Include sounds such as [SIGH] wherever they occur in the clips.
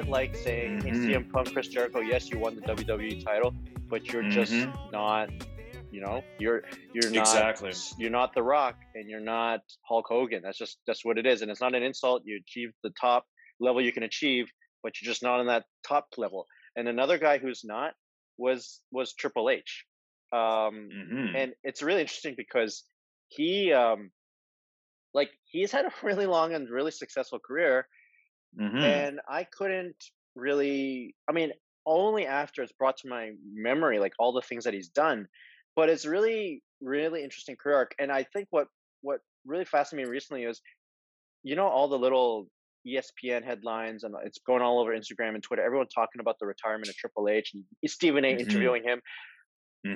bit like saying, "Hey, Mhm. CM Punk, Chris Jericho, yes, you won the WWE title, but you're just Mhm. not, you know, you're you're not Exactly. you're not The Rock, and you're not Hulk Hogan. That's just that's what it is, and it's not an insult. You achieved the top level you can achieve, but you're just not on that top level. And another guy who's not was was Triple H, um, Mhm. and it's really interesting because he um, like he's had a really long and really successful career Mhm. and I couldn't really. I mean, only after it's brought to my memory, like all the things that he's done. But it's really, really interesting career arc, and I think what what really fascinated me recently is, you know, all the little ESPN headlines, and it's going all over Instagram and Twitter. Everyone talking about the retirement of Triple H and [LAUGHS] Stephen A. Mhm. interviewing him.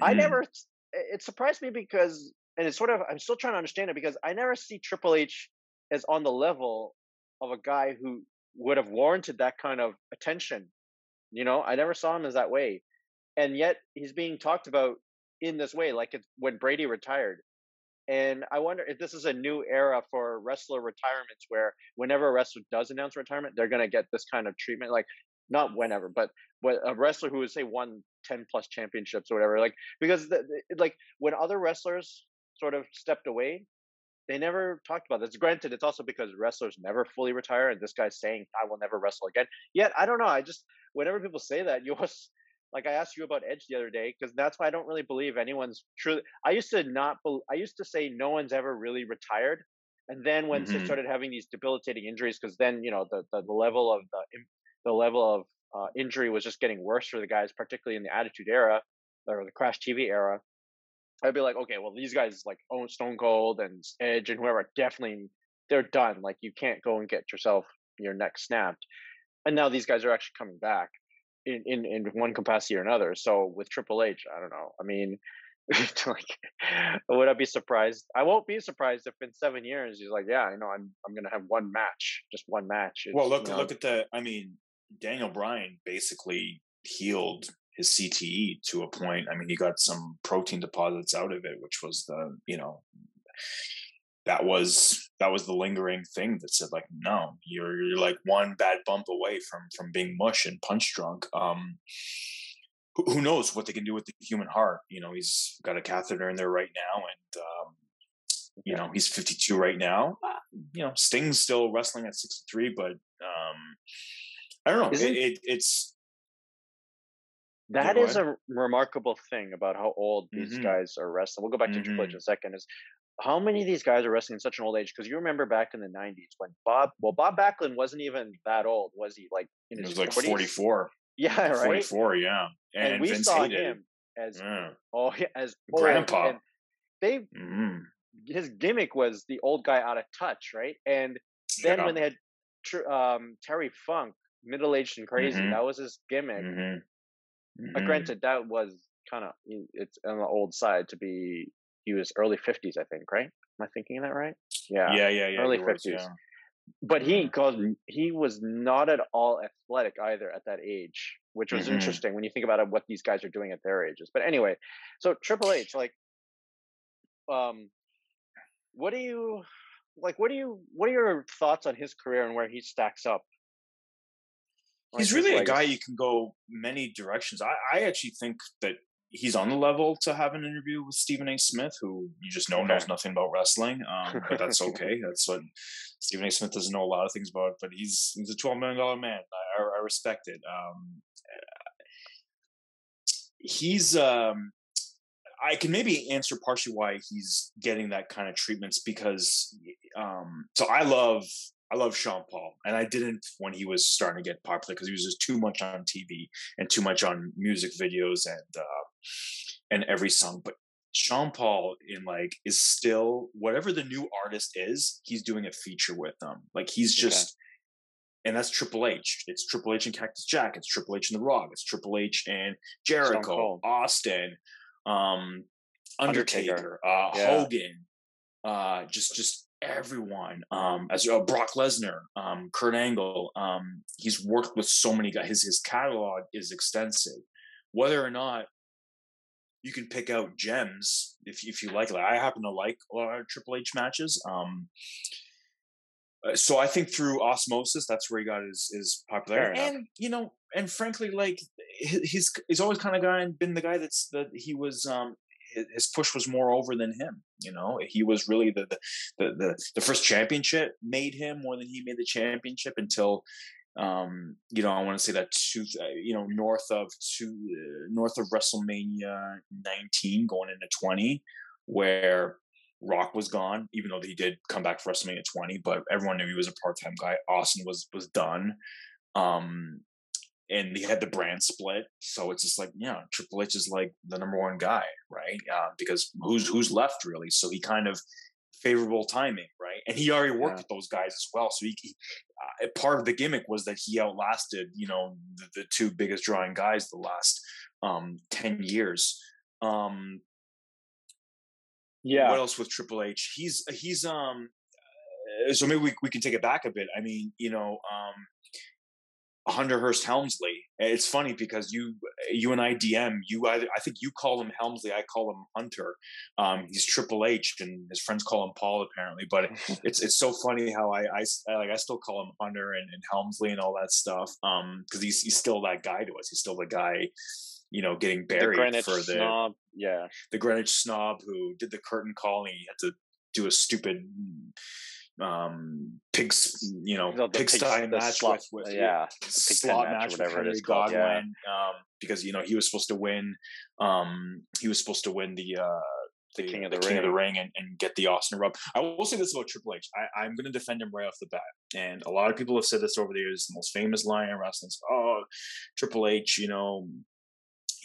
I Mhm. never. It surprised me because, and it's sort of. I'm still trying to understand it because I never see Triple H as on the level of a guy who would have warranted that kind of attention. You know, I never saw him as that way, and yet he's being talked about in this way, like it's when Brady retired. And I wonder if this is a new era for wrestler retirements, where whenever a wrestler does announce retirement, they're going to get this kind of treatment. Like not whenever, but a wrestler who would say won ten plus championships or whatever, like because the- like when other wrestlers sort of stepped away, they never talked about this. Granted, it's also because wrestlers never fully retire, and this guy's saying I will never wrestle again. Yet I don't know. I just whenever people say that, you always [LAUGHS] like I asked you about Edge the other day because that's why I don't really believe anyone's truly. I used to not. I used to say no one's ever really retired, and then when they Mhm. started having these debilitating injuries, because then you know the, the the level of the the level of uh, injury was just getting worse for the guys, particularly in the Attitude Era or the Crash TV era. I'd be like, okay, well, these guys like own Stone Cold and Edge and whoever definitely they're done. Like you can't go and get yourself your neck snapped. And now these guys are actually coming back in in, in one capacity or another. So with Triple H, I don't know. I mean, [LAUGHS] like, would I be surprised? I won't be surprised if in seven years he's like, yeah, I know, I'm I'm gonna have one match, just one match. Well, look you know, look at the. I mean, Daniel Bryan basically healed his CTE to a point. I mean, he got some protein deposits out of it, which was the you know that was that was the lingering thing that said like, no, you're you're like one bad bump away from from being mush and punch drunk. Um, who, who knows what they can do with the human heart? You know, he's got a catheter in there right now, and um, you know he's 52 right now. Uh, You know, Sting's still wrestling at 63, but um, I don't know. It, it, it's That is a remarkable thing about how old these Mhm. guys are wrestling. We'll go back to Triple H Mhm. in a second. Is how many of these guys are wrestling in such an old age? Because you remember back in the '90s when Bob, well, Bob Backlund wasn't even that old, was he? Like in it his was like 44, Yeah, right. 44, yeah. And, And, we Vince saw him as Yeah. oh, as old, Grandpa. and they Mhm. his gimmick was the old guy out of touch, right? And then Yeah. when they had um, Terry Funk, middle aged and crazy, Mhm. that was his gimmick. Mhm. Uh, Mhm. granted, that was kind of it's on the old side to be. He was early fifties, I think. Right? Am I thinking that right? Yeah. yeah, yeah, yeah. early 50s. yeah. But he Mhm. called. He was not at all athletic either at that age, which was Mhm. interesting when you think about it, what these guys are doing at their ages. But anyway, so Triple H, like, um, what do you like? What do you? What are your thoughts on his career and where he stacks up? Like, he's really a guy you can go many directions. I, I actually think that he's on the level to have an interview with Stephen A. Smith, who you just know knows nothing about wrestling. Um, but that's [LAUGHS] okay. that's what Stephen A. Smith doesn't know a lot of things about. But he's he's a twelve million dollar man. I, I, I respect it. Um, he's um, I can maybe answer partially why he's getting that kind of treatments because um, so I love I love Sean Paul, and I didn't when he was starting to get popular because he was just too much on TV and too much on music videos and uh, and every song. But Sean Paul in like is still whatever the new artist is, he's doing a feature with them. Like he's Okay. just. And that's Triple H. It's Triple H and Cactus Jack. It's Triple H and The Rock. It's Triple H and Jericho, Austin, um, Undertaker. Undertaker, uh, Yeah. Hogan, uh, just just everyone. Um, as uh, Brock Lesnar, um, Kurt Angle. Um, he's worked with so many guys. His his catalog is extensive. Whether or not you can pick out gems if if you like. Like I happen to like a lot of Triple H matches. Um, uh, so I think through osmosis, that's where he got his his popularity. And you know, and frankly, like he's he's always kind of guy been the guy that's that he was um his push was more over than him. You know, he was really the the the the, first championship made him more than he made the championship until um you know i want to say that two uh, you know north of two uh, north of wrestlemania 19 going into 20 where rock was gone even though he did come back for wrestlemania 20 but everyone knew he was a part-time guy austin was was done um and he had the brand split. So it's just like, yeah, Triple H is like the number one guy, right? Uh, because who's who's left really? So he kind of favorable timing, right? And he already worked yeah. with those guys as well. So he, he uh, part of the gimmick was that he outlasted, you know, the, the two biggest drawing guys the last um, ten years. Um, yeah. What else with Triple H? He's he's um. Uh, so maybe we we can take it back a bit. I mean, you know, um, Hunter Hearst Helmsley. It's funny because you you and I DM you either I think you call him Helmsley, I call him Hunter. Um, he's Triple H, and his friends call him Paul apparently. But [LAUGHS] it's it's so funny how I, I like I still call him Hunter and, and Helmsley and all that stuff. Um, because he's he's still that guy to us. He's still the guy, you know, getting buried the for the snob. Yeah, the Greenwich snob who did the curtain call and he had to do a stupid um pigs you know the pigsty match slot, with, with yeah slot match, match with Henry Godwinn yeah. um because you know he was supposed to win um he was supposed to win the uh the, the King of the, the King Ring, of the Ring and, and get the Austin rub. I will say this about Triple H. I, I'm going to defend him right off the bat. And a lot of people have said this over the years. The most famous line in wrestling is, oh, Triple H, you know,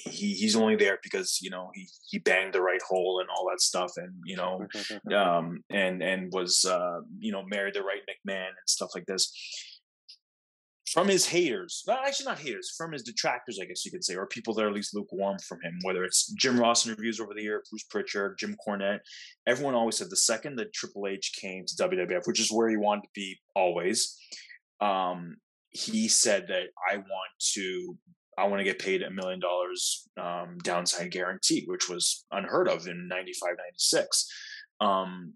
he he's only there because you know he he banged the right hole and all that stuff and you know [LAUGHS] um and and was uh you know married the right McMahon and stuff like this. From his haters well actually not haters from his detractors I guess you could say or people that are at least lukewarm from him whether it's Jim Ross interviews over the year Bruce Pritchard Jim Cornette everyone always said the second that Triple H came to WWF which is where he wanted to be always um he said that I want to I want to get paid a million dollars um, downside guarantee, which was unheard of in 95, 96. Um,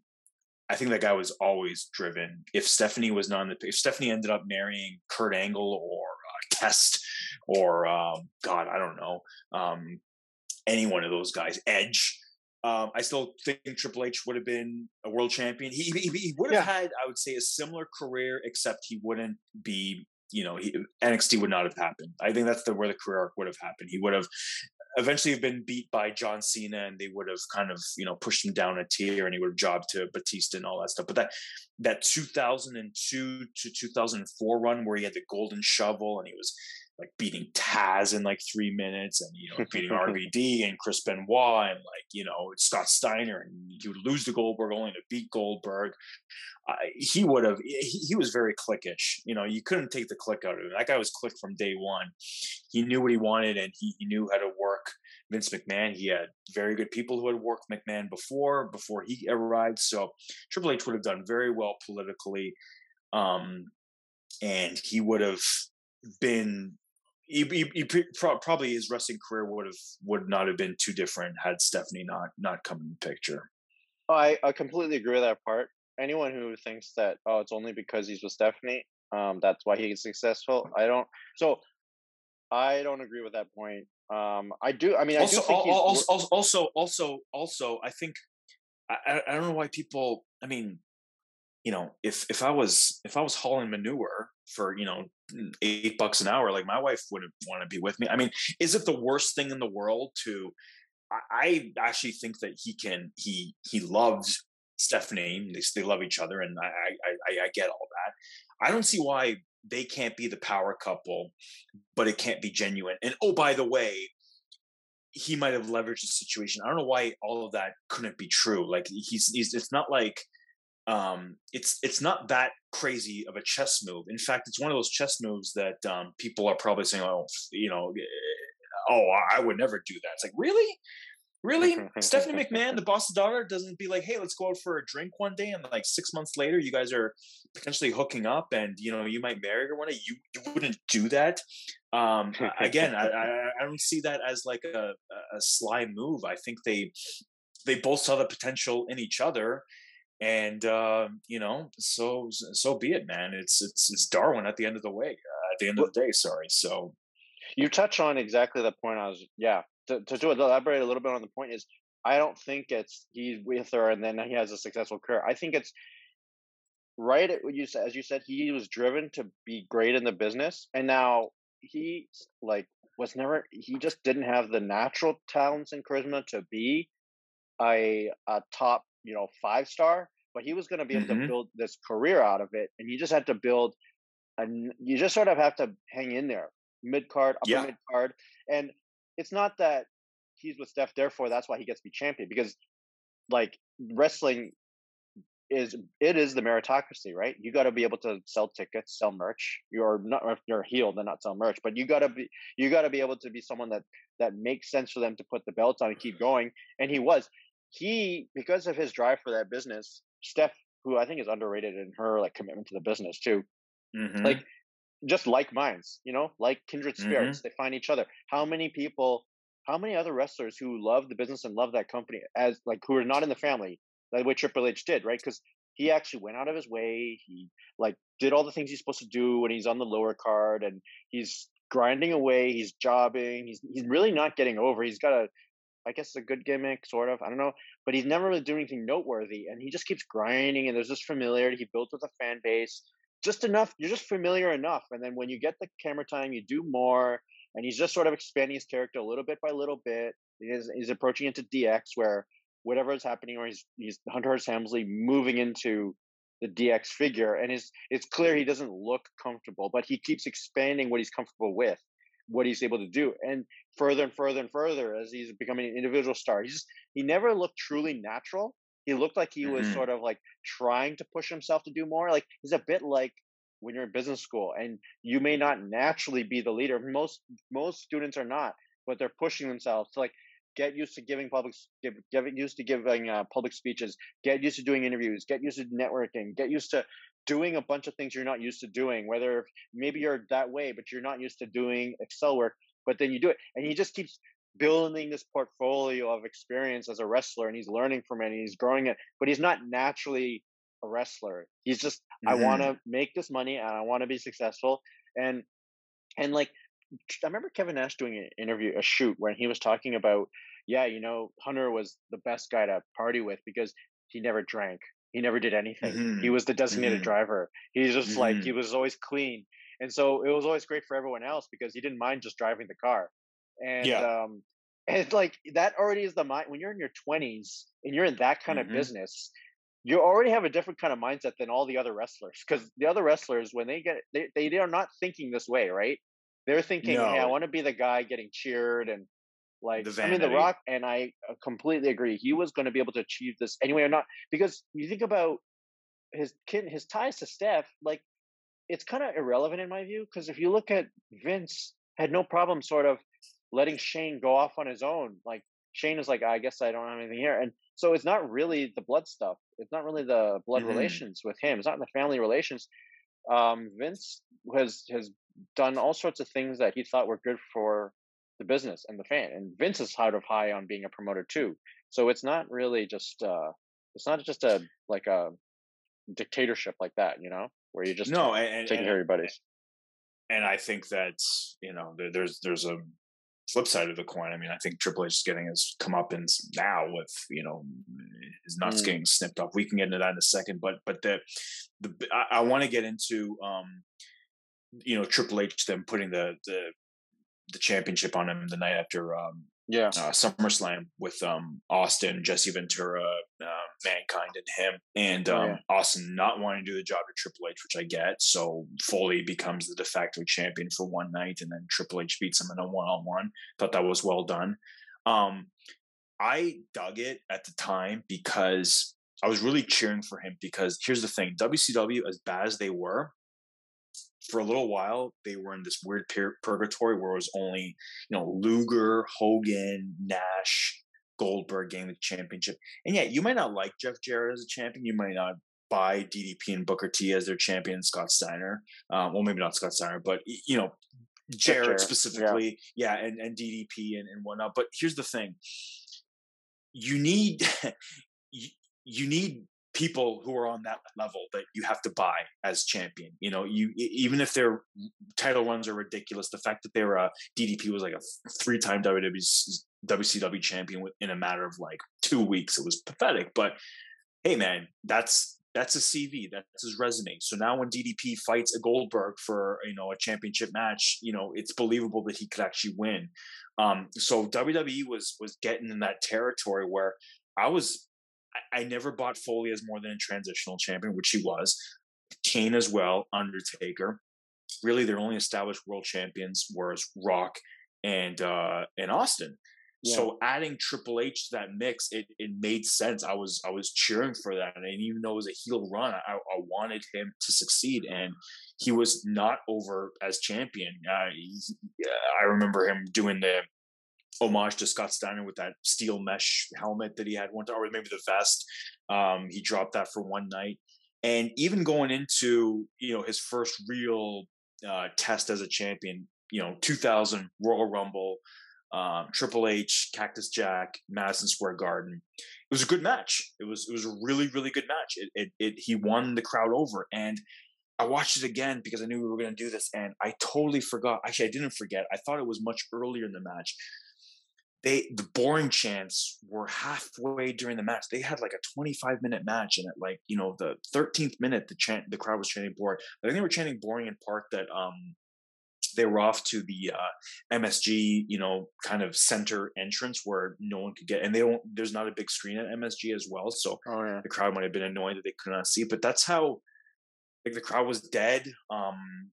I think that guy was always driven. If Stephanie was not in the if Stephanie ended up marrying Kurt Angle or uh, Test or um, God, I don't know, um, any one of those guys, Edge. Um, I still think Triple H would have been a world champion. He, he, he would have yeah. had, I would say, a similar career, except he wouldn't be you know, he, NXT would not have happened. I think that's the where the career arc would have happened. He would have eventually have been beat by John Cena, and they would have kind of you know pushed him down a tier, and he would have jobbed to Batista and all that stuff. But that that 2002 to 2004 run where he had the golden shovel and he was like beating Taz in like three minutes and you know [LAUGHS] beating RVD and Chris Benoit and like you know Scott Steiner and he would lose to Goldberg only to beat Goldberg. Uh, he would have. He, he, was very cliquish. You know, you couldn't take the click out of him. That guy was click from day one. He knew what he wanted and he, he knew how to work Vince McMahon. He had very good people who had worked McMahon before before he arrived. So Triple H would have done very well politically. Um, and he would have been he, he, he, probably his wrestling career would have would not have been too different had Stephanie not not come in the picture. I, I completely agree with that part. Anyone who thinks that oh it's only because he's with Stephanie, um, that's why he's successful. I don't. So I don't agree with that point. Um, I do. I mean, also, I do think also, also, also, also, also, I think I, I don't know why people. I mean, you know, if if I was if I was hauling manure for you know eight bucks an hour, like my wife wouldn't want to be with me. I mean, is it the worst thing in the world to? I, I actually think that he can. He he loves Stephanie. They they love each other, and I I I get all that. I don't see why they can't be the power couple, but it can't be genuine. And oh, by the way, he might have leveraged the situation. I don't know why all of that couldn't be true. Like he's, he's it's not like um, it's it's not that crazy of a chess move. In fact, it's one of those chess moves that um, people are probably saying, "Oh, you know, oh, I would never do that." It's like, really, really, [LAUGHS] Stephanie McMahon, the boss's daughter, doesn't be like, "Hey, let's go out for a drink one day," and like six months later, you guys are potentially hooking up, and you know, you might marry her one day. You you wouldn't do that. Um, [LAUGHS] again, I, I, I don't see that as like a a sly move. I think they they both saw the potential in each other and uh, you know, so so be it, man. It's it's it's Darwin at the end of the way. Uh, at the end of the day, sorry. So you touch on exactly the point I was. Yeah, to to, to elaborate a little bit on the point is, I don't think it's he's with her and then he has a successful career. I think it's right at what you said. As you said, he was driven to be great in the business, and now he like was never. He just didn't have the natural talents and charisma to be a a top you know five star but he was going to be able mm-hmm. to build this career out of it and you just had to build and you just sort of have to hang in there mid card upper yeah. mid card and it's not that he's with Steph therefore that's why he gets to be champion because like wrestling is it is the meritocracy right you got to be able to sell tickets sell merch you're not if you're healed and not sell merch but you got to be you got to be able to be someone that that makes sense for them to put the belts on and keep going and he was he because of his drive for that business, Steph, who I think is underrated in her like commitment to the business too, mm-hmm. like just like minds, you know, like kindred spirits. Mm-hmm. They find each other. How many people? How many other wrestlers who love the business and love that company as like who are not in the family, like way Triple H did, right? Because he actually went out of his way. He like did all the things he's supposed to do when he's on the lower card, and he's grinding away. He's jobbing. He's he's really not getting over. He's got a I guess it's a good gimmick, sort of. I don't know, but he's never really doing anything noteworthy, and he just keeps grinding. And there's this familiarity he built with a fan base, just enough. You're just familiar enough, and then when you get the camera time, you do more. And he's just sort of expanding his character a little bit by little bit. He's, he's approaching into DX, where whatever is happening, or he's he's Hunter Hearst Helmsley moving into the DX figure, and it's it's clear he doesn't look comfortable, but he keeps expanding what he's comfortable with what he's able to do and further and further and further as he's becoming an individual star. He's he never looked truly natural. He looked like he was mm-hmm. sort of like trying to push himself to do more. Like he's a bit like when you're in business school and you may not naturally be the leader. Most most students are not but they're pushing themselves to like get used to giving public give, get used to giving uh, public speeches get used to doing interviews get used to networking get used to doing a bunch of things you're not used to doing, whether maybe you're that way, but you're not used to doing Excel work, but then you do it. And he just keeps building this portfolio of experience as a wrestler and he's learning from it and he's growing it, but he's not naturally a wrestler. He's just, mm-hmm. I want to make this money and I want to be successful. And, and like, I remember Kevin Nash doing an interview, a shoot where he was talking about, yeah, you know, Hunter was the best guy to party with because he never drank he never did anything. Mm-hmm. He was the designated mm-hmm. driver. He's just mm-hmm. like he mm-hmm. was always clean, and so it was always great for everyone else because he didn't mind just driving the car. And yeah. um, [LAUGHS] and like that already is the mind when you're in your twenties and you're in that kind of mm-hmm. business. You already have a different kind of mindset than all the other wrestlers because the other wrestlers, when they get, they, they are not thinking this way, right? They're thinking, no. "Hey, I want to be the guy getting cheered and like I mean, The Rock, and I uh, completely agree. He was going to be able to achieve this anyway or not because you think about his kid, his ties to Steph. Like it's kind of irrelevant in my view because if you look at Vince, had no problem sort of letting Shane go off on his own. Like Shane is like, I guess I don't have anything here, and so it's not really the blood stuff. It's not really the blood mm-hmm. relations with him. It's not the family relations. Um, Vince has has done all sorts of things that he thought were good for the business and the fan. And Vince is out of high on being a promoter too. So it's not really just uh it's not just a like a dictatorship like that, you know, where you just no and, taking and, care of your buddies. And I think that you know there's there's a flip side of the coin. I mean, I think Triple H is getting his comeuppance now with you know his nuts mm. getting snipped off. We can get into that in a second, but but the the I, I want to get into um you know Triple H them putting the the the championship on him the night after um, yeah uh, SummerSlam with um, Austin, Jesse Ventura, uh, Mankind, and him, and oh, um, yeah. Austin not wanting to do the job to Triple H, which I get. So Foley becomes the de facto champion for one night, and then Triple H beats him in a one on one. Thought that was well done. Um, I dug it at the time because I was really cheering for him because here's the thing WCW, as bad as they were, for a little while they were in this weird pur- purgatory where it was only you know Luger, Hogan, Nash, Goldberg getting the championship. And yeah, you might not like Jeff Jarrett as a champion. You might not buy DDP and Booker T as their champion, Scott Steiner. Um, well, maybe not Scott Steiner, but you know Jarrett, Jarrett specifically, yeah, yeah and, and DDP and, and whatnot. But here's the thing: you need [LAUGHS] you, you need people who are on that level that you have to buy as champion. You know, you even if their title runs are ridiculous, the fact that they were a DDP was like a three-time WCW champion in a matter of like two weeks, it was pathetic. But hey, man, that's that's a CV, that's his resume. So now when DDP fights a Goldberg for you know a championship match, you know it's believable that he could actually win. Um, so WWE was was getting in that territory where I was I, I never bought Foley as more than a transitional champion, which he was. Kane as well, Undertaker. Really, their only established world champions was Rock and uh, and Austin. Yeah. So adding Triple H to that mix, it, it made sense. I was I was cheering for that, and even though it was a heel run, I, I wanted him to succeed, and he was not over as champion. Uh, he, I remember him doing the homage to Scott Steiner with that steel mesh helmet that he had one time, or maybe the vest. Um, he dropped that for one night, and even going into you know his first real uh, test as a champion, you know, 2000 Royal Rumble um, Triple H, Cactus Jack, Madison Square Garden. It was a good match. It was it was a really really good match. It, it, it he won the crowd over, and I watched it again because I knew we were going to do this, and I totally forgot. Actually, I didn't forget. I thought it was much earlier in the match. They the boring chants were halfway during the match. They had like a 25 minute match, and at like you know the 13th minute, the chant the crowd was chanting boring. I think they were chanting boring in part that um they were off to the uh, MSG, you know, kind of center entrance where no one could get, and they don't. There's not a big screen at MSG as well, so oh, yeah. the crowd might have been annoyed that they could not see. But that's how, like, the crowd was dead. Um,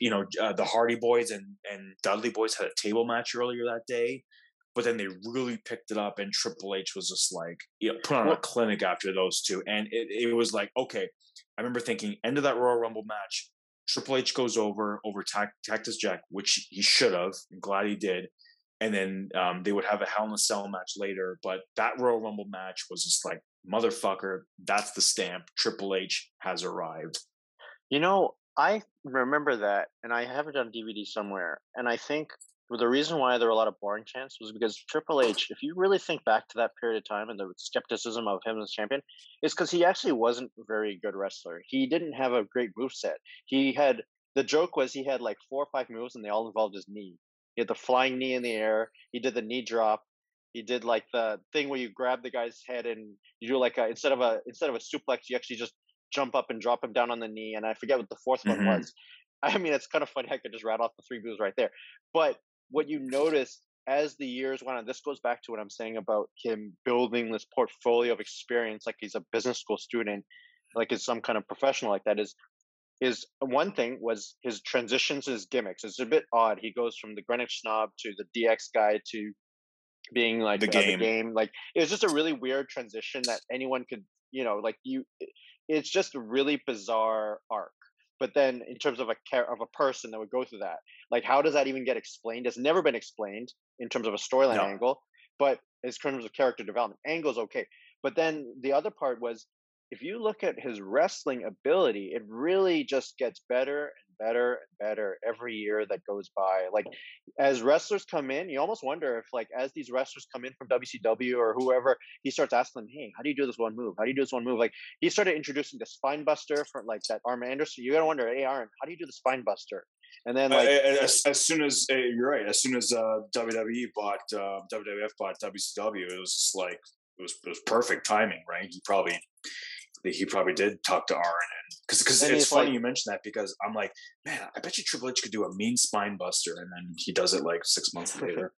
you know, uh, the Hardy Boys and and Dudley Boys had a table match earlier that day, but then they really picked it up, and Triple H was just like, you know, put on a clinic after those two, and it, it was like, okay. I remember thinking, end of that Royal Rumble match, Triple H goes over over Cactus Jack, which he should have. I'm glad he did. And then um, they would have a Hell in a Cell match later. But that Royal Rumble match was just like, motherfucker, that's the stamp. Triple H has arrived. You know, I remember that, and I have it on DVD somewhere. And I think the reason why there were a lot of boring chants was because Triple H, if you really think back to that period of time and the skepticism of him as champion, is because he actually wasn't a very good wrestler. He didn't have a great move set. He had the joke was he had like four or five moves and they all involved his knee. He had the flying knee in the air. He did the knee drop. He did like the thing where you grab the guy's head and you do like a instead of a instead of a suplex, you actually just jump up and drop him down on the knee. And I forget what the 4th mm-hmm. one was. [LAUGHS] I mean, it's kind of funny. I could just rattle off the three moves right there. But what you notice as the years went on, this goes back to what I'm saying about him building this portfolio of experience, like he's a business school student, like is some kind of professional like that. Is is one thing was his transitions, his gimmicks. It's a bit odd. He goes from the Greenwich snob to the DX guy to being like the, uh, game. the game. Like it was just a really weird transition that anyone could, you know, like you. It's just a really bizarre arc but then in terms of a care of a person that would go through that like how does that even get explained it's never been explained in terms of a storyline no. angle but in terms of character development angle's okay but then the other part was if you look at his wrestling ability it really just gets better and better and better every year that goes by. Like as wrestlers come in, you almost wonder if like as these wrestlers come in from WCW or whoever, he starts asking them, "Hey, how do you do this one move? How do you do this one move?" Like he started introducing the spine buster for like that Arn Anderson. You gotta wonder, "Hey, Arn, how do you do the spine buster?" And then like uh, as, as, soon as uh, you're right, as soon as uh, WWE bought uh, WWF bought WCW, it was like it was it was perfect timing, right? He probably he probably did talk to and because because it's funny like, you mentioned that because I'm like, man, I bet you Triple H could do a mean spine buster, and then he does it like six months [LAUGHS] later.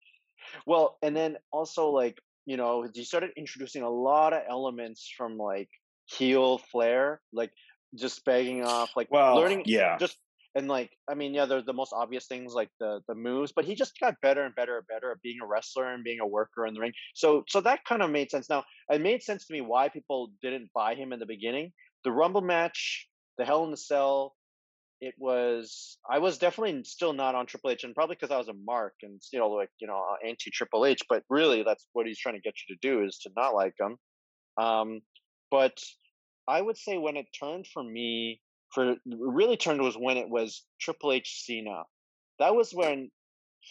well, and then also like you know he started introducing a lot of elements from like heel flair, like just begging off, like well, learning, yeah, just and like I mean, yeah, there's the most obvious things like the the moves, but he just got better and better and better at being a wrestler and being a worker in the ring. So so that kind of made sense. Now it made sense to me why people didn't buy him in the beginning. The Rumble match, the Hell in the Cell, it was I was definitely still not on Triple H, and probably because I was a mark and you know like you know anti Triple H. But really, that's what he's trying to get you to do is to not like him. Um, but I would say when it turned for me for really turned was when it was Triple H Cena. That was when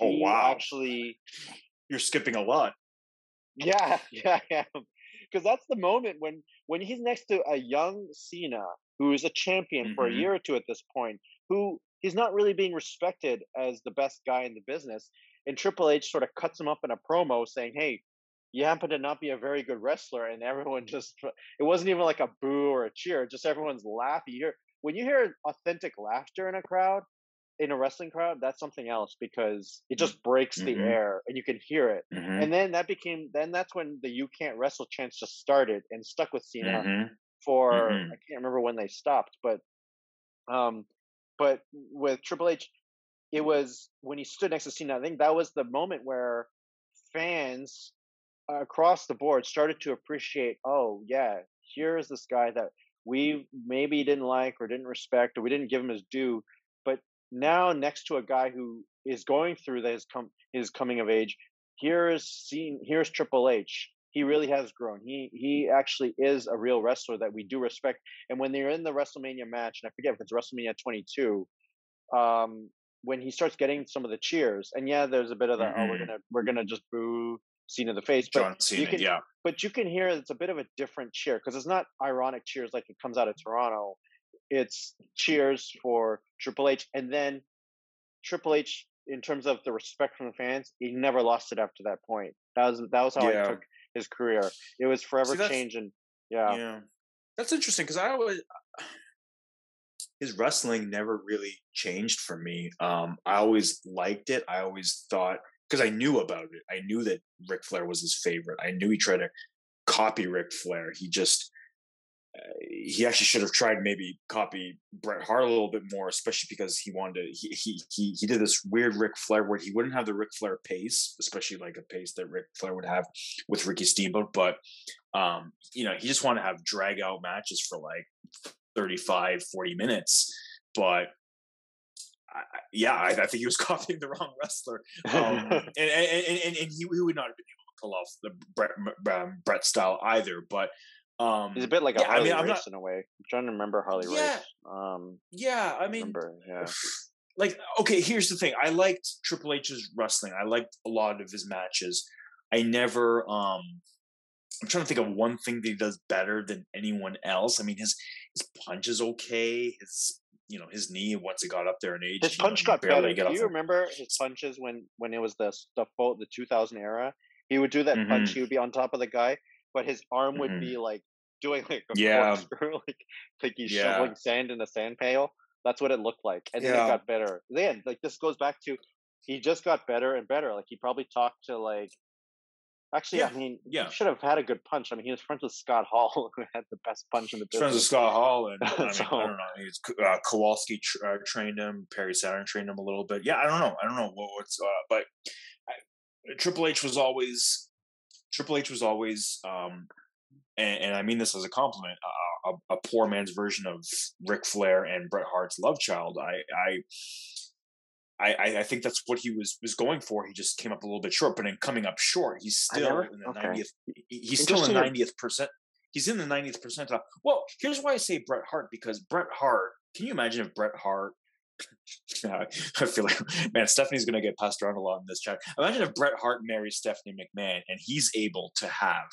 oh wow actually you're skipping a lot. Yeah, [LAUGHS] yeah, yeah. because that's the moment when when he's next to a young Cena who is a champion mm-hmm. for a mm-hmm. year or two at this point, who he's not really being respected as the best guy in the business. And Triple H sort of cuts him up in a promo saying, "Hey, you happen to not be a very good wrestler," and everyone [LAUGHS] just it wasn't even like a boo or a cheer, just everyone's laughing. You hear when you hear authentic laughter in a crowd, in a wrestling crowd, that's something else because it just breaks mm-hmm. the air and you can hear it. Mm-hmm. And then that became then that's when the "You Can't Wrestle" chance just started and stuck with Cena mm-hmm. for mm-hmm. I can't remember when they stopped, but um, but with Triple H, it was when he stood next to Cena. I think that was the moment where fans across the board started to appreciate. Oh yeah, here's this guy that we maybe didn't like or didn't respect or we didn't give him his due But now next to a guy who is going through his com- his coming of age here's Cena here's triple h he really has grown he he actually is a real wrestler that we do respect and when they're in the wrestlemania match and i forget if it's wrestlemania 22 um when he starts getting some of the cheers and yeah there's a bit of the mm-hmm. oh we're mm-hmm. gonna we're gonna just boo Cena in the face, but John Cena, you can, yeah. But you can hear it's a bit of a different cheer because it's not ironic cheers like it comes out of Toronto it's cheers for Triple H, and then Triple H, in terms of the respect from the fans, he never lost it after that point. That was that was how yeah. I took his career. It was forever See, changing. Yeah, yeah, that's interesting because I always [SIGHS] his wrestling never really changed for me. Um, I always liked it. I always thought because I knew about it. I knew that Ric Flair was his favorite. I knew he tried to copy Ric Flair. He just he actually should have tried maybe copy Bret Hart a little bit more, especially because he wanted to. He he he, he did this weird Ric Flair where he wouldn't have the Ric Flair pace, especially like a pace that Ric Flair would have with Ricky Steamboat. But um, you know, he just wanted to have drag out matches for like 35, 40 minutes. But I, yeah, I, I, think he was [LAUGHS] copying the wrong wrestler, um, [LAUGHS] and, and, and, and, he, he would not have been able to pull off the Bret, um, Bret style either. But um, He's a bit like a Harley I mean, Race not, in a way. I'm trying to remember Harley yeah, Race. Um, yeah, I mean, remember, yeah. [SIGHS] Like, okay, here's the thing. I liked Triple H's wrestling. I liked a lot of his matches. I never. um I'm trying to think of one thing that he does better than anyone else. I mean, his his punch is okay. His you know his knee once it got up there in age. His punch know, got better. Do you remember his punches when when it was the the the 2000 era? He would do that mm-hmm. punch. He would be on top of the guy, but his arm would mm-hmm. be like doing like a yeah. corkscrew, [LAUGHS] like like he's yeah. shoveling sand in a sand pail. That's what it looked like, and then yeah. it got better. Then, like this goes back to he just got better and better. Like he probably talked to like. Actually, yeah. I mean, yeah. he should have had a good punch. I mean, he was friends with Scott Hall, [LAUGHS] who had the best punch in the business. Friends with Scott Hall, and [LAUGHS] I, mean, so, I don't know. He's, uh, Kowalski tra- uh, trained him. Perry Saturn trained him a little bit. Yeah, I don't know. I don't know what, what's, uh, but I, Triple H was always Triple H was always um, and, and I mean this as a compliment, a, a, a, poor man's version of Ric Flair and Bret Hart's love child. I, I, I, I think that's what he was was going for. He just came up a little bit short, but in coming up short, he's still never, in the ninetieth. Okay. He's still in the ninetieth percent. He's in the ninetieth percentile. Well, here's why I say Bret Hart because Bret Hart. Can you imagine if Bret Hart [LAUGHS] I feel like, man, Stephanie's going to get passed around a lot in this chat. Imagine if Bret Hart marries Stephanie McMahon and he's able to have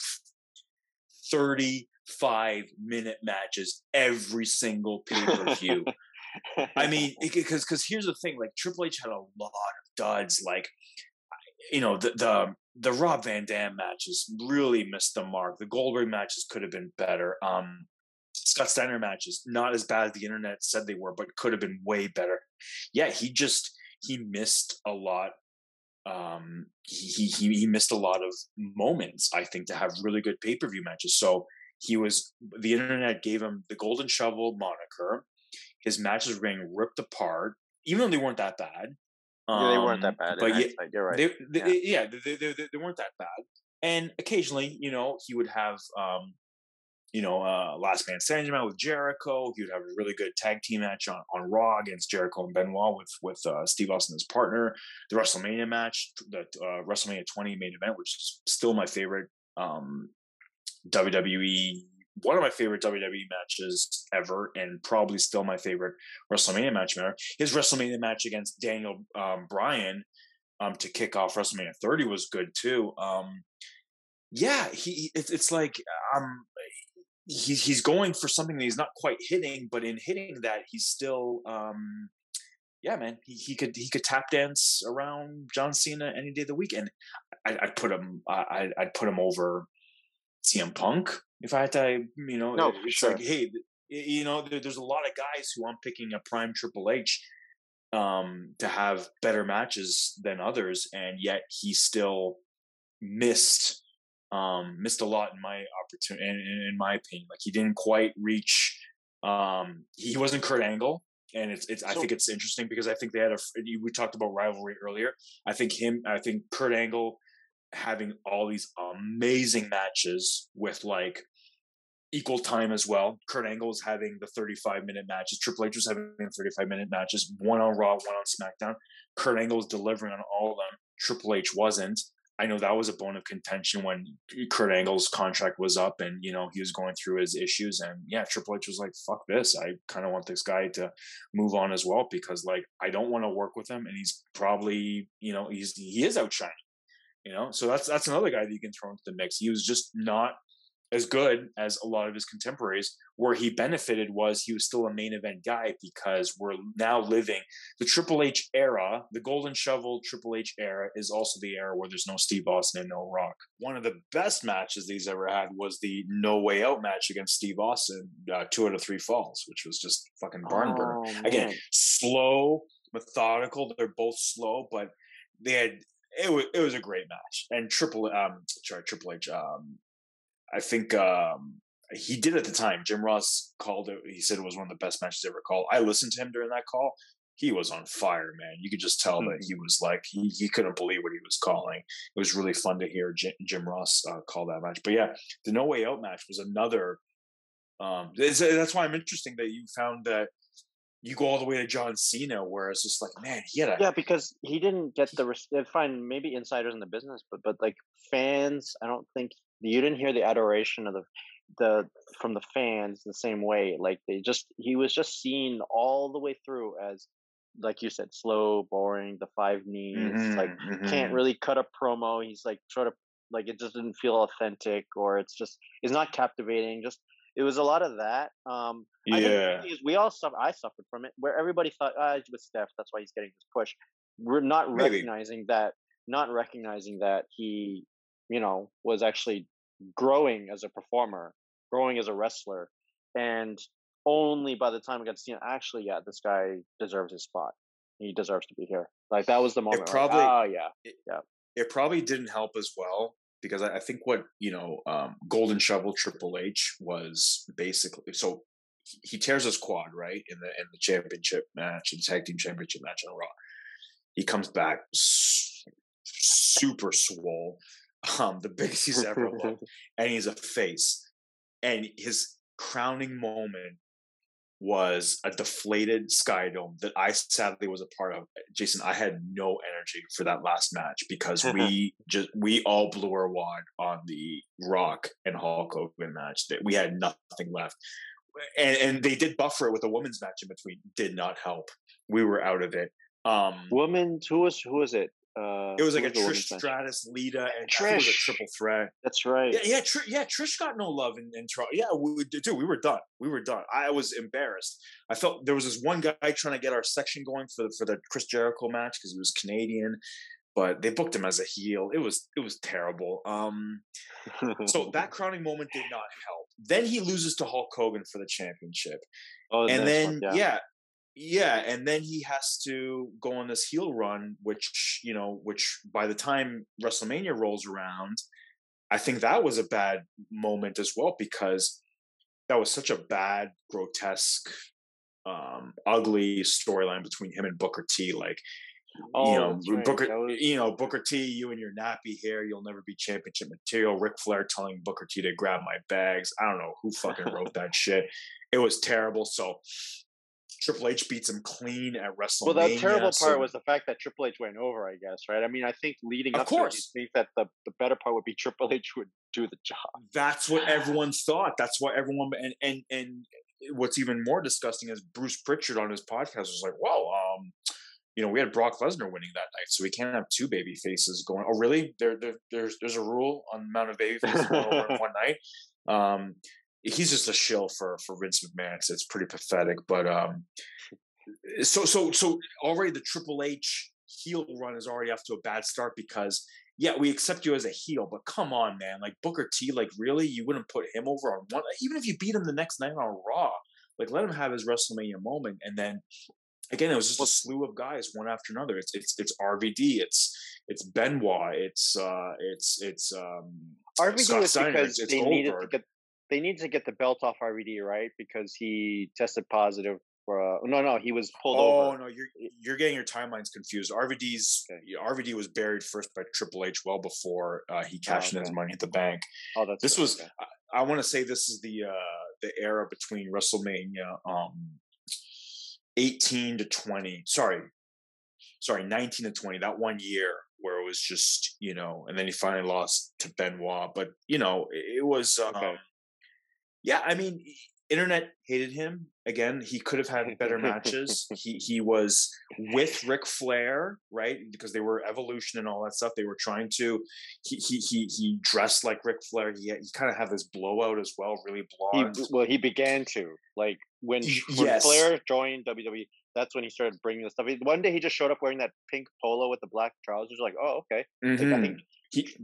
35 minute matches every single pay per view. [LAUGHS] I [LAUGHS] mean, because because here's the thing: like Triple H had a lot of duds. Like, you know, the the the Rob Van Dam matches really missed the mark. The Goldberg matches could have been better. Um, Scott Steiner matches not as bad as the internet said they were, but could have been way better. Yeah, he just he missed a lot um, he, he he missed a lot of moments. I think to have really good pay per view matches. So he was the internet gave him the golden shovel moniker. His matches were being ripped apart, even though they weren't that bad. Um, yeah, they weren't that bad. But yeah, you're right. They, they, yeah, yeah they, they, they, they, weren't that bad. And occasionally, you know, he would have um, you know, uh, Last Man Standing match with Jericho. He would have a really good tag team match on, on Raw against Jericho and Benoit with with uh, Steve Austin as partner. The WrestleMania match, the uh, WrestleMania 20 main event, which is still my favorite um, WWE, one of my favorite WWE matches ever, and probably still my favorite WrestleMania match ever. His WrestleMania match against Daniel um, Bryan um, to kick off WrestleMania 30 was good too. Um, yeah, he it's, it's like um he's he's going for something that he's not quite hitting, but in hitting that he's still um yeah, man, he, he could he could tap dance around John Cena any day of the week, and I, would put him I I'd put him over CM Punk if I had to, you know. No, it's sure. like hey, you know, there's a lot of guys who I'm picking a prime Triple H um to have better matches than others, and yet he still missed um missed a lot in my opportunity in, in my opinion like he didn't quite reach um he wasn't kurt angle and it's it's. So, I think it's interesting because I think they had a. We talked about rivalry earlier. I think him. I think Kurt Angle having all these amazing matches with like equal time as well. Kurt Angle is having the 35 minute matches. Triple H was having 35 minute matches, one on Raw, one on SmackDown. Kurt Angle was delivering on all of them. Triple H wasn't. I know that was a bone of contention when Kurt Angle's contract was up and, you know, he was going through his issues. And yeah, Triple H was like, fuck this. I kind of want this guy to move on as well because, like, I don't want to work with him. And he's probably, you know, he's, he is outshining, you know? So that's, that's another guy that you can throw into the mix. He was just not as good as a lot of his contemporaries. Where he benefited was he was still a main event guy because we're now living the Triple H era. The Golden Shovel Triple H era is also the era where there's no Steve Austin and no Rock. One of the best matches he's ever had was the No Way Out match against Steve Austin, uh, two out of three falls, which was just fucking barn burner. Oh, Again, slow, methodical. They're both slow, but they had it was it was a great match. And Triple um sorry Triple H um I think um, he did at the time. Jim Ross called it. He said it was one of the best matches ever called. I listened to him during that call. He was on fire, man. You could just tell mm-hmm. that he was like he, he couldn't believe what he was calling. It was really fun to hear Jim, Jim Ross uh, call that match. But yeah, the No Way Out match was another. Um, that's why I'm interesting that you found that you go all the way to John Cena, where it's just like, man, he had a yeah, because he didn't get the fine. Maybe insiders in the business, but but like fans, I don't think you didn't hear the adoration of the the from the fans the same way. Like they just he was just seen all the way through as like you said, slow, boring, the five knees, mm-hmm, like mm-hmm. can't really cut a promo. He's like sort of like it just didn't feel authentic or it's just it's not captivating. Just it was a lot of that. Um yeah. we all suffered I suffered from it where everybody thought ah it's with Steph, that's why he's getting this push. We're not Maybe. recognizing that not recognizing that he you know, was actually growing as a performer, growing as a wrestler. And only by the time we got to see him, actually, yeah, this guy deserves his spot. He deserves to be here. Like that was the moment. It probably, like, oh yeah, it, yeah. It probably didn't help as well because I, I think what you know, um, Golden Shovel Triple H was basically so he tears his quad right in the in the championship match, in the tag team championship match on Raw. He comes back super swole [LAUGHS] um, the biggest he's ever looked, [LAUGHS] and he's a face. And his crowning moment was a deflated Sky Dome that I sadly was a part of. Jason, I had no energy for that last match because we [LAUGHS] just we all blew our wad on the Rock and Hulk Hogan match. That we had nothing left, and and they did buffer it with a women's match in between. Did not help. We were out of it. Um, Women, who was who was it? Uh, it was like a Trish Stratus, Lita, and Trish was a triple threat. That's right. Yeah, yeah, Tr- yeah. Trish got no love in, in Toronto. Yeah, we, dude, we were done. We were done. I was embarrassed. I felt there was this one guy trying to get our section going for the, for the Chris Jericho match because he was Canadian, but they booked him as a heel. It was it was terrible. Um, so [LAUGHS] that crowning moment did not help. Then he loses to Hulk Hogan for the championship. Oh, and then one, yeah. yeah yeah and then he has to go on this heel run which you know which by the time wrestlemania rolls around i think that was a bad moment as well because that was such a bad grotesque um ugly storyline between him and booker t like oh, you know right. booker was... you know booker t you and your nappy hair you'll never be championship material. Ric flair telling booker t to grab my bags. I don't know who fucking wrote that shit. It was terrible. So Triple H beats him clean at WrestleMania. Well, the terrible part was the fact that Triple H went over. I guess, right? I mean, I think leading of up course. to it, that the the better part would be [LAUGHS] Triple H would do the job. That's what [SIGHS] everyone thought. That's what everyone and and and what's even more disgusting is Bruce Pritchard on his podcast was like, "Well, um, you know, we had Brock Lesnar winning that night, so we can't have two baby faces going. Oh, really? There, there there's there's a rule on the amount of baby faces going over in [LAUGHS] one night. Um, he's just a shill for for Vince McMahon. It's, it's pretty pathetic, but um, so so so already the Triple H heel run is already off to a bad start because yeah, we accept you as a heel, but come on, man, like Booker T, like really, you wouldn't put him over on one, even if you beat him the next night on Raw, like let him have his WrestleMania moment, and then again, it was just a slew of guys one after another. It's it's it's RVD, it's it's Benoit, it's uh, it's it's um, RVD Scott was Steiner, because it's, it's they needed to get they needed to get the belt off RVD, right? Because he tested positive for uh, no, no, he was pulled oh, over. no, you're you're getting your timelines confused. RVD's okay. RVD was buried first by Triple H well before uh, he cashed oh, okay. in his money at the bank. Oh, that's this was. Okay. I, I want to say this is the uh, the era between WrestleMania um, 18 to 20. Sorry, sorry, 19 to 20. That one year where it was just you know, and then he finally lost to Benoit. But you know, it, it was. Um. Yeah, I mean, internet hated him again he could have had better matches [LAUGHS] he he was with Ric Flair right because they were evolution and all that stuff they were trying to he he he, he dressed like Ric Flair he, he kind of had this blowout as well really blonde he, well he began to like when, when yes. Flair joined WWE that's when he started bringing the stuff one day he just showed up wearing that pink polo with the black trousers like oh okay mm-hmm. like, I think he,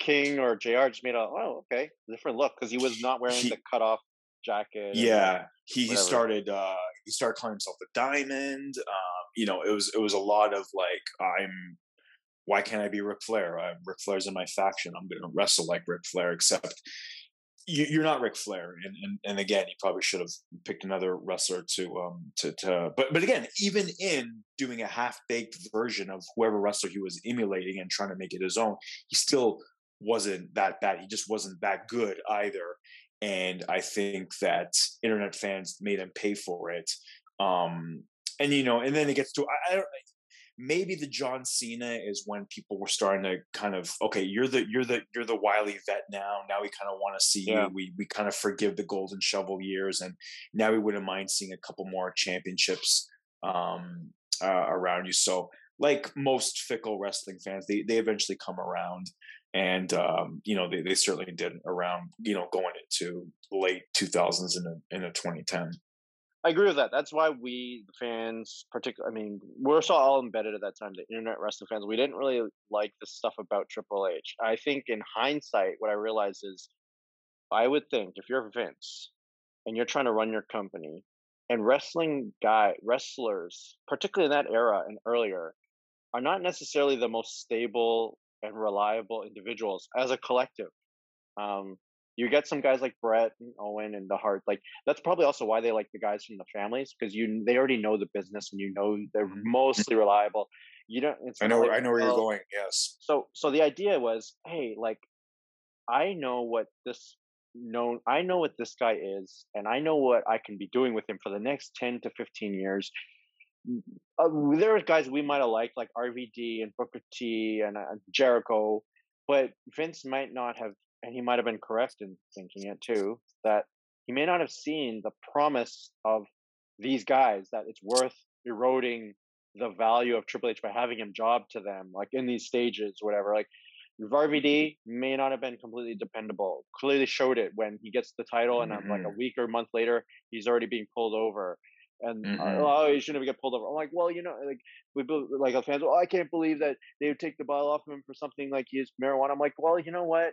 King or JR just made a oh okay different look because he was not wearing he, the cut off jacket. Yeah, he, he started uh, he started calling himself the Diamond. Um, you know, it was it was a lot of like I'm. Why can't I be Ric Flair? I'm, Ric Flair's in my faction. I'm going to wrestle like Ric Flair. Except you, are not Ric Flair, and, and and again, he probably should have picked another wrestler to um to to. But but again, even in doing a half baked version of whoever wrestler he was emulating and trying to make it his own, he still wasn't that bad. He just wasn't that good either and I think that internet fans made him pay for it. Um, and you know, and then it gets to I, I maybe the John Cena is when people were starting to kind of okay, you're the you're the you're the wily vet now. Now we kind of want to see yeah. you. We we kind of forgive the golden shovel years, and now we wouldn't mind seeing a couple more championships um, uh, around you. So, like most fickle wrestling fans, they they eventually come around and um, you know they, they certainly did around you know going into late 2000s and in, a 2010 i agree with that that's why we the fans particularly i mean we're so all embedded at that time the internet wrestling fans we didn't really like the stuff about triple h i think in hindsight what i realized is i would think if you're vince and you're trying to run your company and wrestling guy wrestlers particularly in that era and earlier are not necessarily the most stable and reliable individuals as a collective. Um, you get some guys like Bret and Owen and the Hart. Like that's probably also why they like the guys from the families because you they already know the business and you know they're mm-hmm. mostly reliable. You don't. I know. Like, I know where you're going. Yes. So so the idea was, hey, like I know what this known I know what this guy is and I know what I can be doing with him for the next 10 to 15 years uh, there are guys we might have liked like RVD and Booker T and uh, Jericho, but Vince might not have, and he might have been correct in thinking it too, that he may not have seen the promise of these guys that it's worth eroding the value of Triple H by having him job to them, like in these stages, whatever. Like RVD may not have been completely dependable. Clearly showed it when he gets the title, mm-hmm. and like a mm-hmm. week or a month later, he's already being pulled over and uh, mm-hmm. uh, oh, he shouldn't have get pulled over. I'm like, well, you know, like we like a fans. Oh, I can't believe that they would take the ball off him for something like his marijuana. I'm like, well, you know what?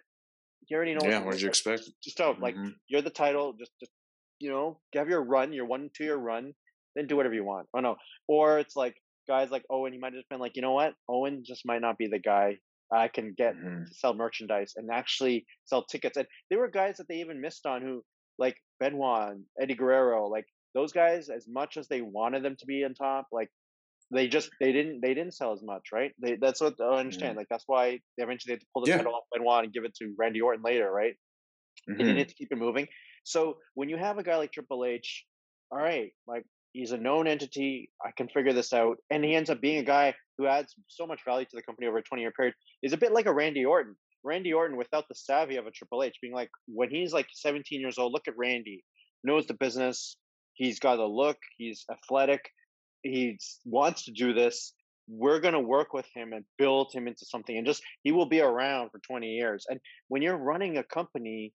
You already know. Yeah, what did you expect? Just don't mm-hmm. like you're the title. Just, just you know, have your run, your one two year run, then do whatever you want. Oh no, or it's like guys like Owen. He might have just been like, you know what? Owen just might not be the guy I can get mm-hmm. to sell merchandise and actually sell tickets. And there were guys that they even missed on who like Benoit, Eddie Guerrero, like those guys, as much as they wanted them to be on top, like they just they didn't they didn't sell as much, right? They, that's what I understand. Mm-hmm. Like that's why they eventually had to pull the yeah. title off Benoit and give it to Randy Orton later, right? Mm-hmm. They needed to keep it moving. So when you have a guy like Triple H, all right, like he's a known entity. I can figure this out, and he ends up being a guy who adds so much value to the company over a twenty year period. Is a bit like a Randy Orton. Randy Orton without the savvy of a Triple H, being like when he's like 17 years old, look at Randy, knows the business, He's got a look. He's athletic. He wants to do this. we're going to work with him and build him into something and just he will be around for 20 years and when you're running a company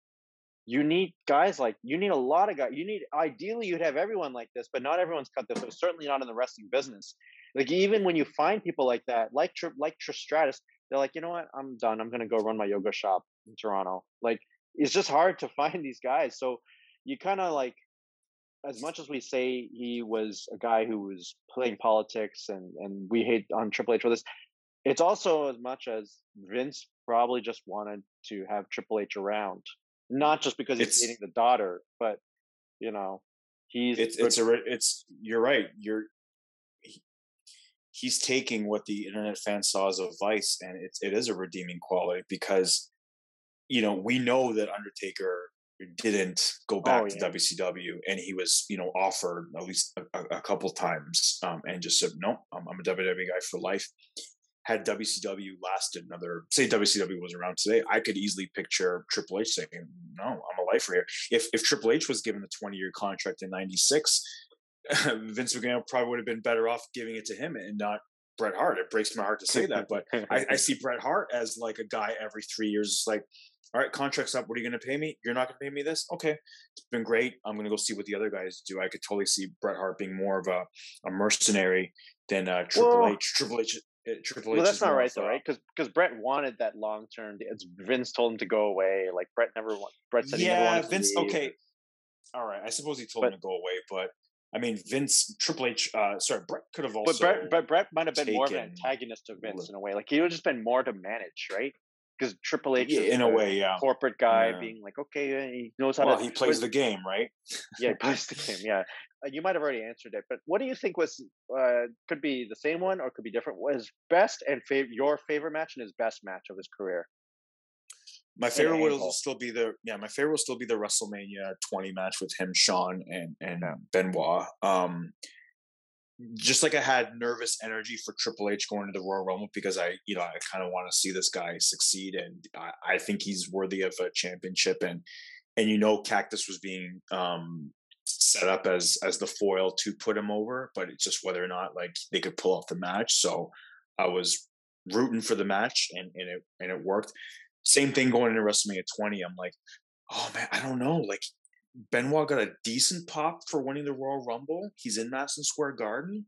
you need guys like you need a lot of guys you need ideally you'd have everyone like this but not everyone's cut this so certainly not in the wrestling business like even when you find people like that like like Trish Stratus they're like you know what i'm done i'm going to go run my yoga shop in toronto like it's just hard to [LAUGHS] find these guys so you kind of like as much as we say he was a guy who was playing politics and and we hate on Triple H for this, it's also as much as Vince probably just wanted to have Triple H around, not just because he's it's, dating the daughter, but you know, he's it's it's a it's you're right. You're he, he's taking what the internet fan saw as a vice, and it's it is a redeeming quality because you know we know that Undertaker didn't go back oh, yeah. to WCW, and he was, you know, offered at least a, a couple times, um, and just said, "No, I'm, I'm, a WWE guy for life." Had WCW lasted another, say WCW was around today, I could easily picture Triple H saying, "No, I'm a lifer here." If if Triple H was given a 20 year contract in '96, [LAUGHS] Vince McMahon probably would have been better off giving it to him and not Bret Hart. It breaks my heart to say that, but [LAUGHS] I, I, see Bret Hart as like a guy every three years. It's like, all right, contract's up. What are you going to pay me? You're not going to pay me this? Okay, it's been great. I'm going to go see what the other guys do. I could totally see Bret Hart being more of a, a mercenary than uh, Triple well, H. Triple H. Uh, Triple H. Well, that's not right though, right? Because because Bret wanted that long term. Vince told him to go away. Like Bret never. Bret said yeah, Vince. Okay, all right. I suppose he told but, him to go away, but I mean, Vince Triple H. Uh, sorry, Bret could have also. But Bret, but Bret might have been more of an antagonist to Vince in a way. Like he would have just been more to manage, right? because Triple H, yeah, in a way, yeah, corporate guy yeah. being like, okay, he knows how well, to. he plays the game, right? yeah, he [LAUGHS] plays the game. Yeah, uh, you might have already answered it, but what do you think was uh, could be the same one or could be different? Was best and fav- your favorite match and his best match of his career? My favorite will still be the yeah. My favorite will still be the WrestleMania 20 match with him, Shawn, and and uh, Benoit. Um, just like I had nervous energy for Triple H going to the Royal Rumble because I, you know, I kind of want to see this guy succeed, and I, I, think he's worthy of a championship. And and you know, Cactus was being um, set up as as the foil to put him over, but it's just whether or not like they could pull off the match. So I was rooting for the match, and and it and it worked. Same thing going into WrestleMania 20. I'm like, oh man, I don't know. Like Benoit got a decent pop for winning the Royal Rumble. He's in Madison Square Garden.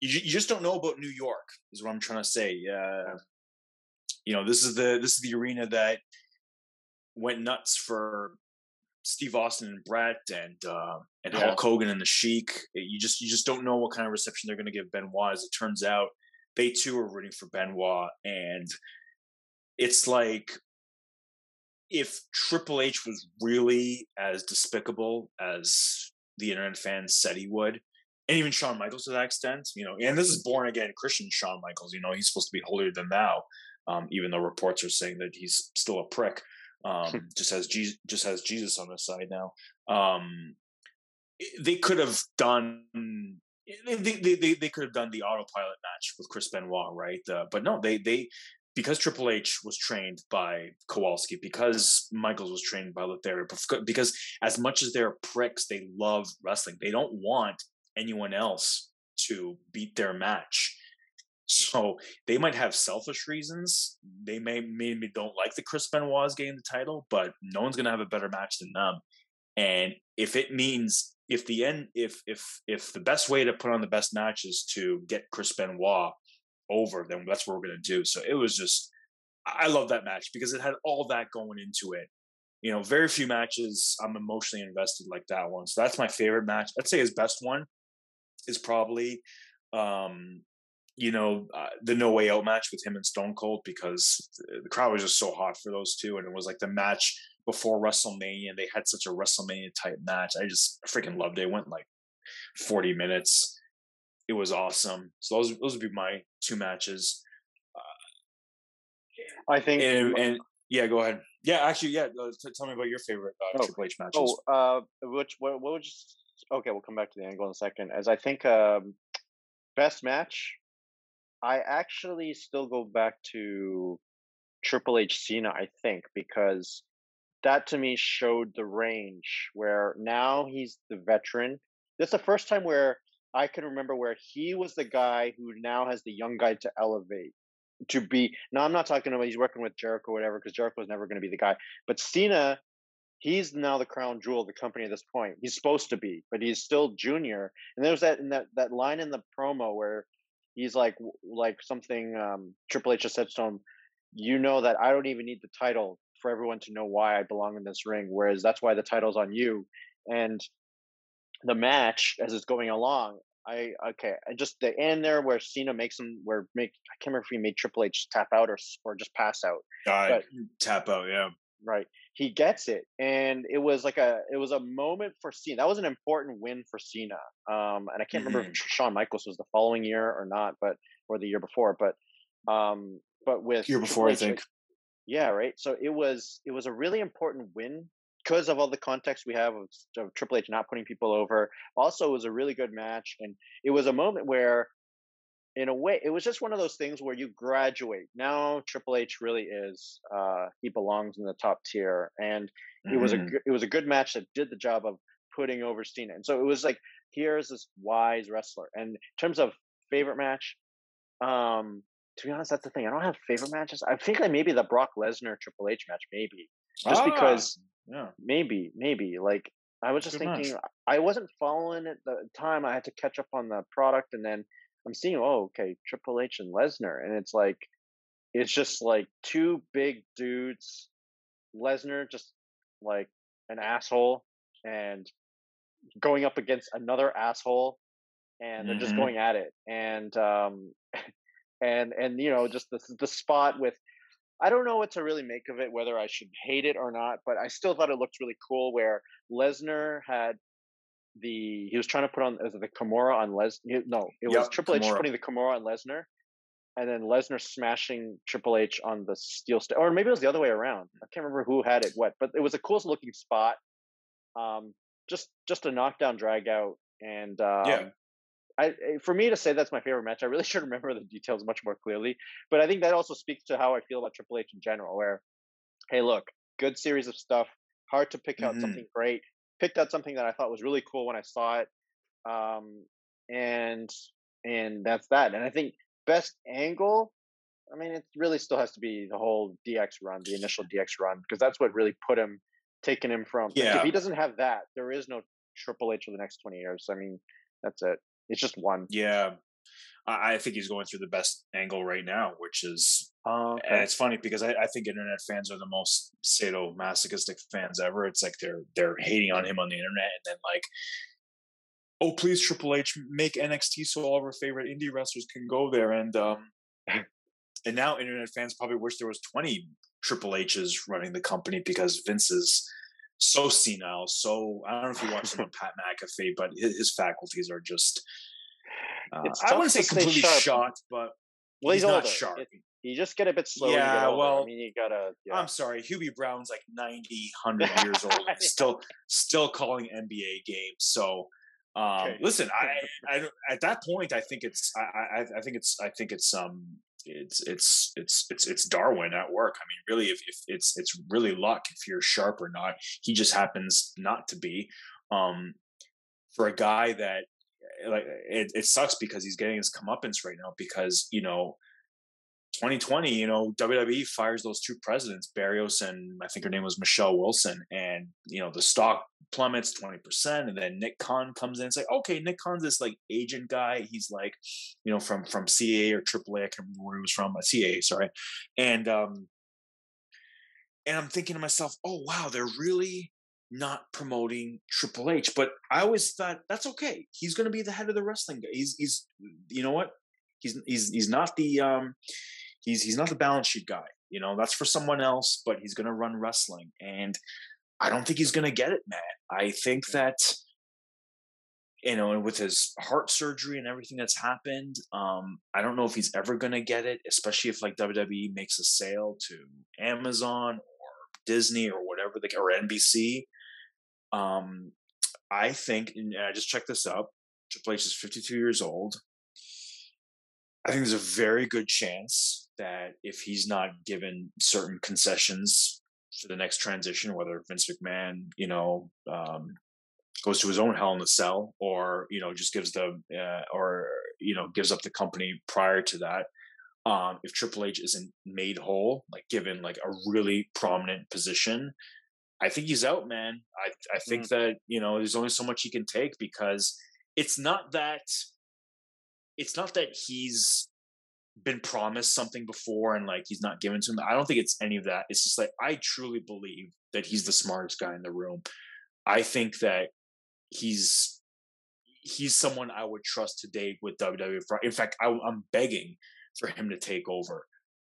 You, you just don't know about New York, is what I'm trying to say. Uh, you know, this is the this is the arena that went nuts for Steve Austin and Bret and uh, and yeah. Hulk Hogan and the Sheik. You just you just don't know what kind of reception they're going to give Benoit. As it turns out, they too are rooting for Benoit, and it's like if Triple H was really as despicable as the internet fans said he would, and even Shawn Michaels to that extent, you know, and this is born again Christian Shawn Michaels, you know, he's supposed to be holier than thou, um, even though reports are saying that he's still a prick, um, just has Jesus, just has Jesus on his side now. Um, they could have done. They, they, they, they could have done the autopilot match with Chris Benoit, right? Uh, but no, they they because Triple H was trained by Kowalski, because Michaels was trained by Lothario, because as much as they're pricks, they love wrestling. They don't want anyone else to beat their match. So they might have selfish reasons. They may maybe don't like the Chris Benoit's getting the title, but no one's gonna have a better match than them. And if it means if the end if if if the best way to put on the best match is to get Chris Benoit over, then that's what we're going to do. So it was just, I love that match because it had all that going into it. You know, very few matches I'm emotionally invested like that one. So that's my favorite match. I'd say his best one is probably, um, you know, uh, the No Way Out match with him and Stone Cold because the crowd was just so hot for those two, and it was like the match before WrestleMania. They had such a WrestleMania type match. I just freaking loved it. it went like 40 minutes it was awesome. So those those would be my two matches. Uh, I think, and, and, yeah, go ahead. Yeah, actually, yeah. Uh, tell me about your favorite uh, oh, Triple H matches. Oh, uh, which what, what would you? Okay, we'll come back to the angle in a second. As I think, um, best match. I actually still go back to Triple H Cena. I think because that to me showed the range where now he's the veteran. That's the first time where I can remember where he was the guy who now has the young guy to elevate to be. Now I'm not talking about he's working with Jericho or whatever because Jericho was never going to be the guy, but Cena. He's now the crown jewel of the company at this point. He's supposed to be, but he's still junior. And there's that in that that line in the promo where he's like like something um, Triple H just said to him. You know that I don't even need the title for everyone to know why I belong in this ring. Whereas that's why the title's on you. And the match as it's going along, I okay, I just the end there where Cena makes him where make I can't remember if he made Triple H tap out or or just pass out. Uh, but, tap out, yeah. Right. He gets it, and it was like a it was a moment for Cena. That was an important win for Cena. Um, and I can't mm-hmm. remember if mm-hmm. Shawn Michaels was the following year or not, but or the year before, but um, but with year before, H, I think. Yeah, right. So it was it was a really important win because of all the context we have of, of, Triple H not putting people over. Also, it was a really good match, and it was a moment where, in a way, it was just one of those things where you graduate. Now Triple H really is uh, he belongs in the top tier, and mm-hmm. it was a mm-hmm. it was a good match that did the job of putting over Cena. And so it was like here's this wise wrestler. And in terms of favorite match, um, to be honest, that's the thing. I don't have favorite matches. I think like maybe the Brock Lesnar Triple H match, maybe just ah, because. Yeah. Maybe, maybe like I was just Good thinking. Match. I wasn't following at the time. I had to catch up on the product, and then I'm seeing, oh, okay, Triple H and Lesnar, and it's like, it's just like two big dudes. Lesnar just like an asshole, and going up against another asshole, and they're mm-hmm. just going at it, and um, [LAUGHS] and and you know just the the spot with I don't know what to really make of it, whether I should hate it or not, but I still thought it looked really cool where Lesnar had the he was trying to put on the Kimura on Les no, it yep, was Triple H putting the Kimura on Lesnar and then Lesnar smashing Triple H on the steel st- or maybe it was the other way around. I can't remember who had it what, but it was a cool looking spot. Um just just a knockdown drag out and um, yeah. I, eh, for me to say that's my favorite match, I really [LAUGHS] should remember the details much more clearly. But I think that also speaks to how I feel about Triple H in general. Where, hey, look, good series of stuff. Hard to pick out mm-hmm. something great. Picked out something that I thought was really cool when I saw it, um, and and that's that. And I think best angle. I mean, it really still has to be the whole DX run, the initial DX run, because that's what really put him, taken him from. Yeah. Like if he doesn't have that, there is no Triple H for the next twenty years. I mean, that's it. It's just one. Yeah. I, think he's going through the best angle right now, which is, uh, okay. and it's funny because I, I, think internet fans are the most sadomasochistic fans ever. It's like they're they're hating on him on the internet, and then like, oh please Triple H make NXT so all of our favorite indie wrestlers can go there, and um, [LAUGHS] and now internet fans probably wish there was twenty Triple H's running the company because Vince is so senile. So I don't know if you watched him on [LAUGHS] Pat McAfee, but his, his faculties are just. Uh, I wouldn't say completely sharp. shot, but well, he's, he's not sharp. It, you just get a bit slow. Yeah, well, I mean, you gotta. Yeah. I'm sorry, Hubie Brown's like 90, [LAUGHS] 100 years old, still, still calling NBA games. So, um, okay. listen, I, I, [LAUGHS] at that point, I think it's, I, I, I think it's, I think it's, um, it's it's it's it's it's Darwin at work. I mean, really, if, if it's it's really luck if you're sharp or not. He just happens not to be. Um, for a guy that like it, it sucks because he's getting his comeuppance right now because you know 2020, you know, WWE fires those two presidents, Barrios and I think her name was Michelle Wilson, and you know the stock plummets 20%, and then Nick Khan comes in and say, okay, Nick Khan's this like agent guy. He's like, you know, from from CA or AAA, I can't remember where he was from, A CA, sorry. And um and I'm thinking to myself, oh wow, they're really not promoting Triple H. But I always thought that's okay. He's gonna be the head of the wrestling guy. He's he's you know what? He's he's he's not the um he's he's not the balance sheet guy. You know, that's for someone else, but he's going to run wrestling. And I don't think he's going to get it, man. I think that, you know, and with his heart surgery and everything that's happened, um, I don't know if he's ever going to get it, especially if like WWE makes a sale to Amazon or Disney or whatever, they, or NBC. Um, I think, and I just checked this up. Triple H is 52 years old. I think there's a very good chance that if he's not given certain concessions for the next transition, whether Vince McMahon, you know, um, goes to his own hell in the cell, or you know just gives the uh, or you know gives up the company prior to that. Um, if Triple H isn't made whole, like given like a really prominent position, I think he's out, man. I I think mm. that you know there's only so much he can take because it's not that it's not that he's been promised something before and like he's not given to him. I don't think it's any of that. It's just like I truly believe that he's the smartest guy in the room. I think that he's he's someone I would trust today with WWE. In fact, I, am begging for him to take over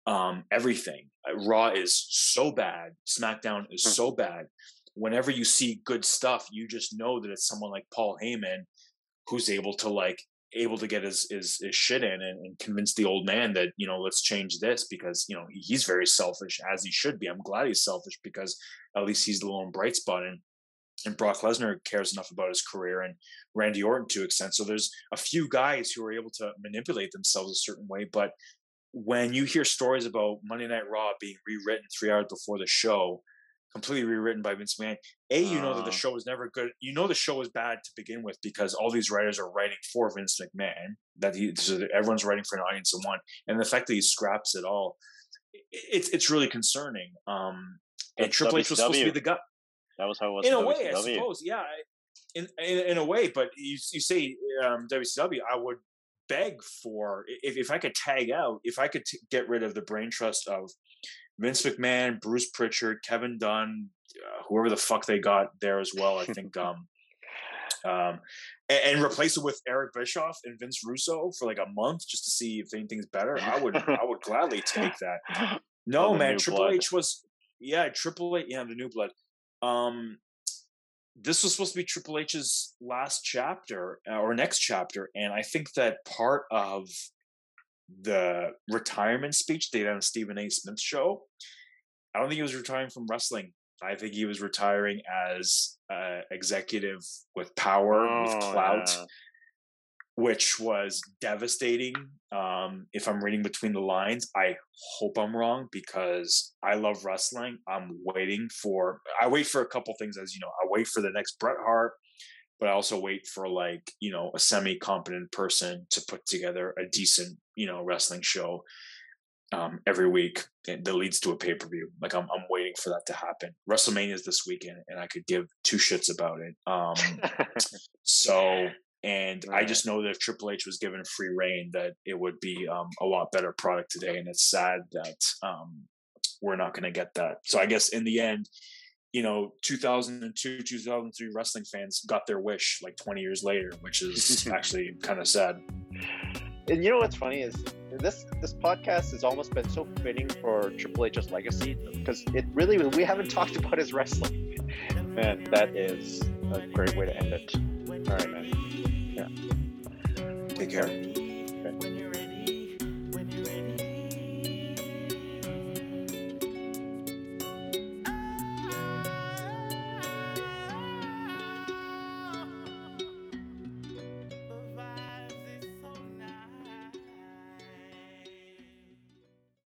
um, everything. Uh, Raw is so bad. SmackDown is hmm. so bad. Whenever you see good stuff, you just know that it's someone like Paul Heyman who's able to like able to get his his, his shit in and, and, convince the old man that you know let's change this because you know he's very selfish as he should be. I'm glad he's selfish because at least he's the lone bright spot and and Brock Lesnar cares enough about his career and Randy Orton to extent. So there's a few guys who are able to manipulate themselves a certain way, but when you hear stories about Monday Night Raw being rewritten three hours before the show, completely rewritten by Vince McMahon. A, you know that the ah. show was never good. You know the show was bad to begin with because all these writers are writing for Vince McMahon. That he, so everyone's writing for an audience of one, and the fact that he scraps it all, it's it's really concerning. Um, and Triple H was supposed to be the guy. That was how it was. In a way, I suppose, yeah. In, in, in a way, but you you say um, WCW, I would beg for if if I could tag out, if I could t- get rid of the brain trust of Vince McMahon, Bruce Prichard, Kevin Dunn, uh, whoever the fuck they got there as well. I think, [LAUGHS] um, um, and, and, replace it with Eric Bischoff and Vince Russo for like a month just to see if anything's better. I would, I would gladly take that. [LAUGHS] No, man, Triple blood. H was, yeah, Triple H, yeah, the new blood. Um, this was supposed to be Triple H's last chapter uh, or next chapter, and I think that part of the retirement speech they did on Stephen A. Smith's show, I don't think he was retiring from wrestling. I think he was retiring as uh, executive with power, oh, with clout, yeah. which was devastating. Um, if I'm reading between the lines, I hope I'm wrong because I love wrestling. I'm waiting for, I wait for a couple things, as you know, I wait for the next Bret Hart but I also wait for like you know a semi competent person to put together a decent you know wrestling show um, every week that leads to a pay per view. Like I'm I'm waiting for that to happen. WrestleMania is this weekend, and I could give two shits about it. Um, [LAUGHS] so. And right. I just know that if Triple H was given free reign, that it would be um, a lot better product today. And it's sad that um, we're not going to get that. So I guess in the end, you know 2002 2003 wrestling fans got their wish like 20 years later which is [LAUGHS] actually kind of sad. And you know what's funny is this this podcast has almost been so fitting for triple h's legacy because it really we haven't talked about his wrestling. Man that is a great way to end it. All right man. Yeah. Take care. Okay.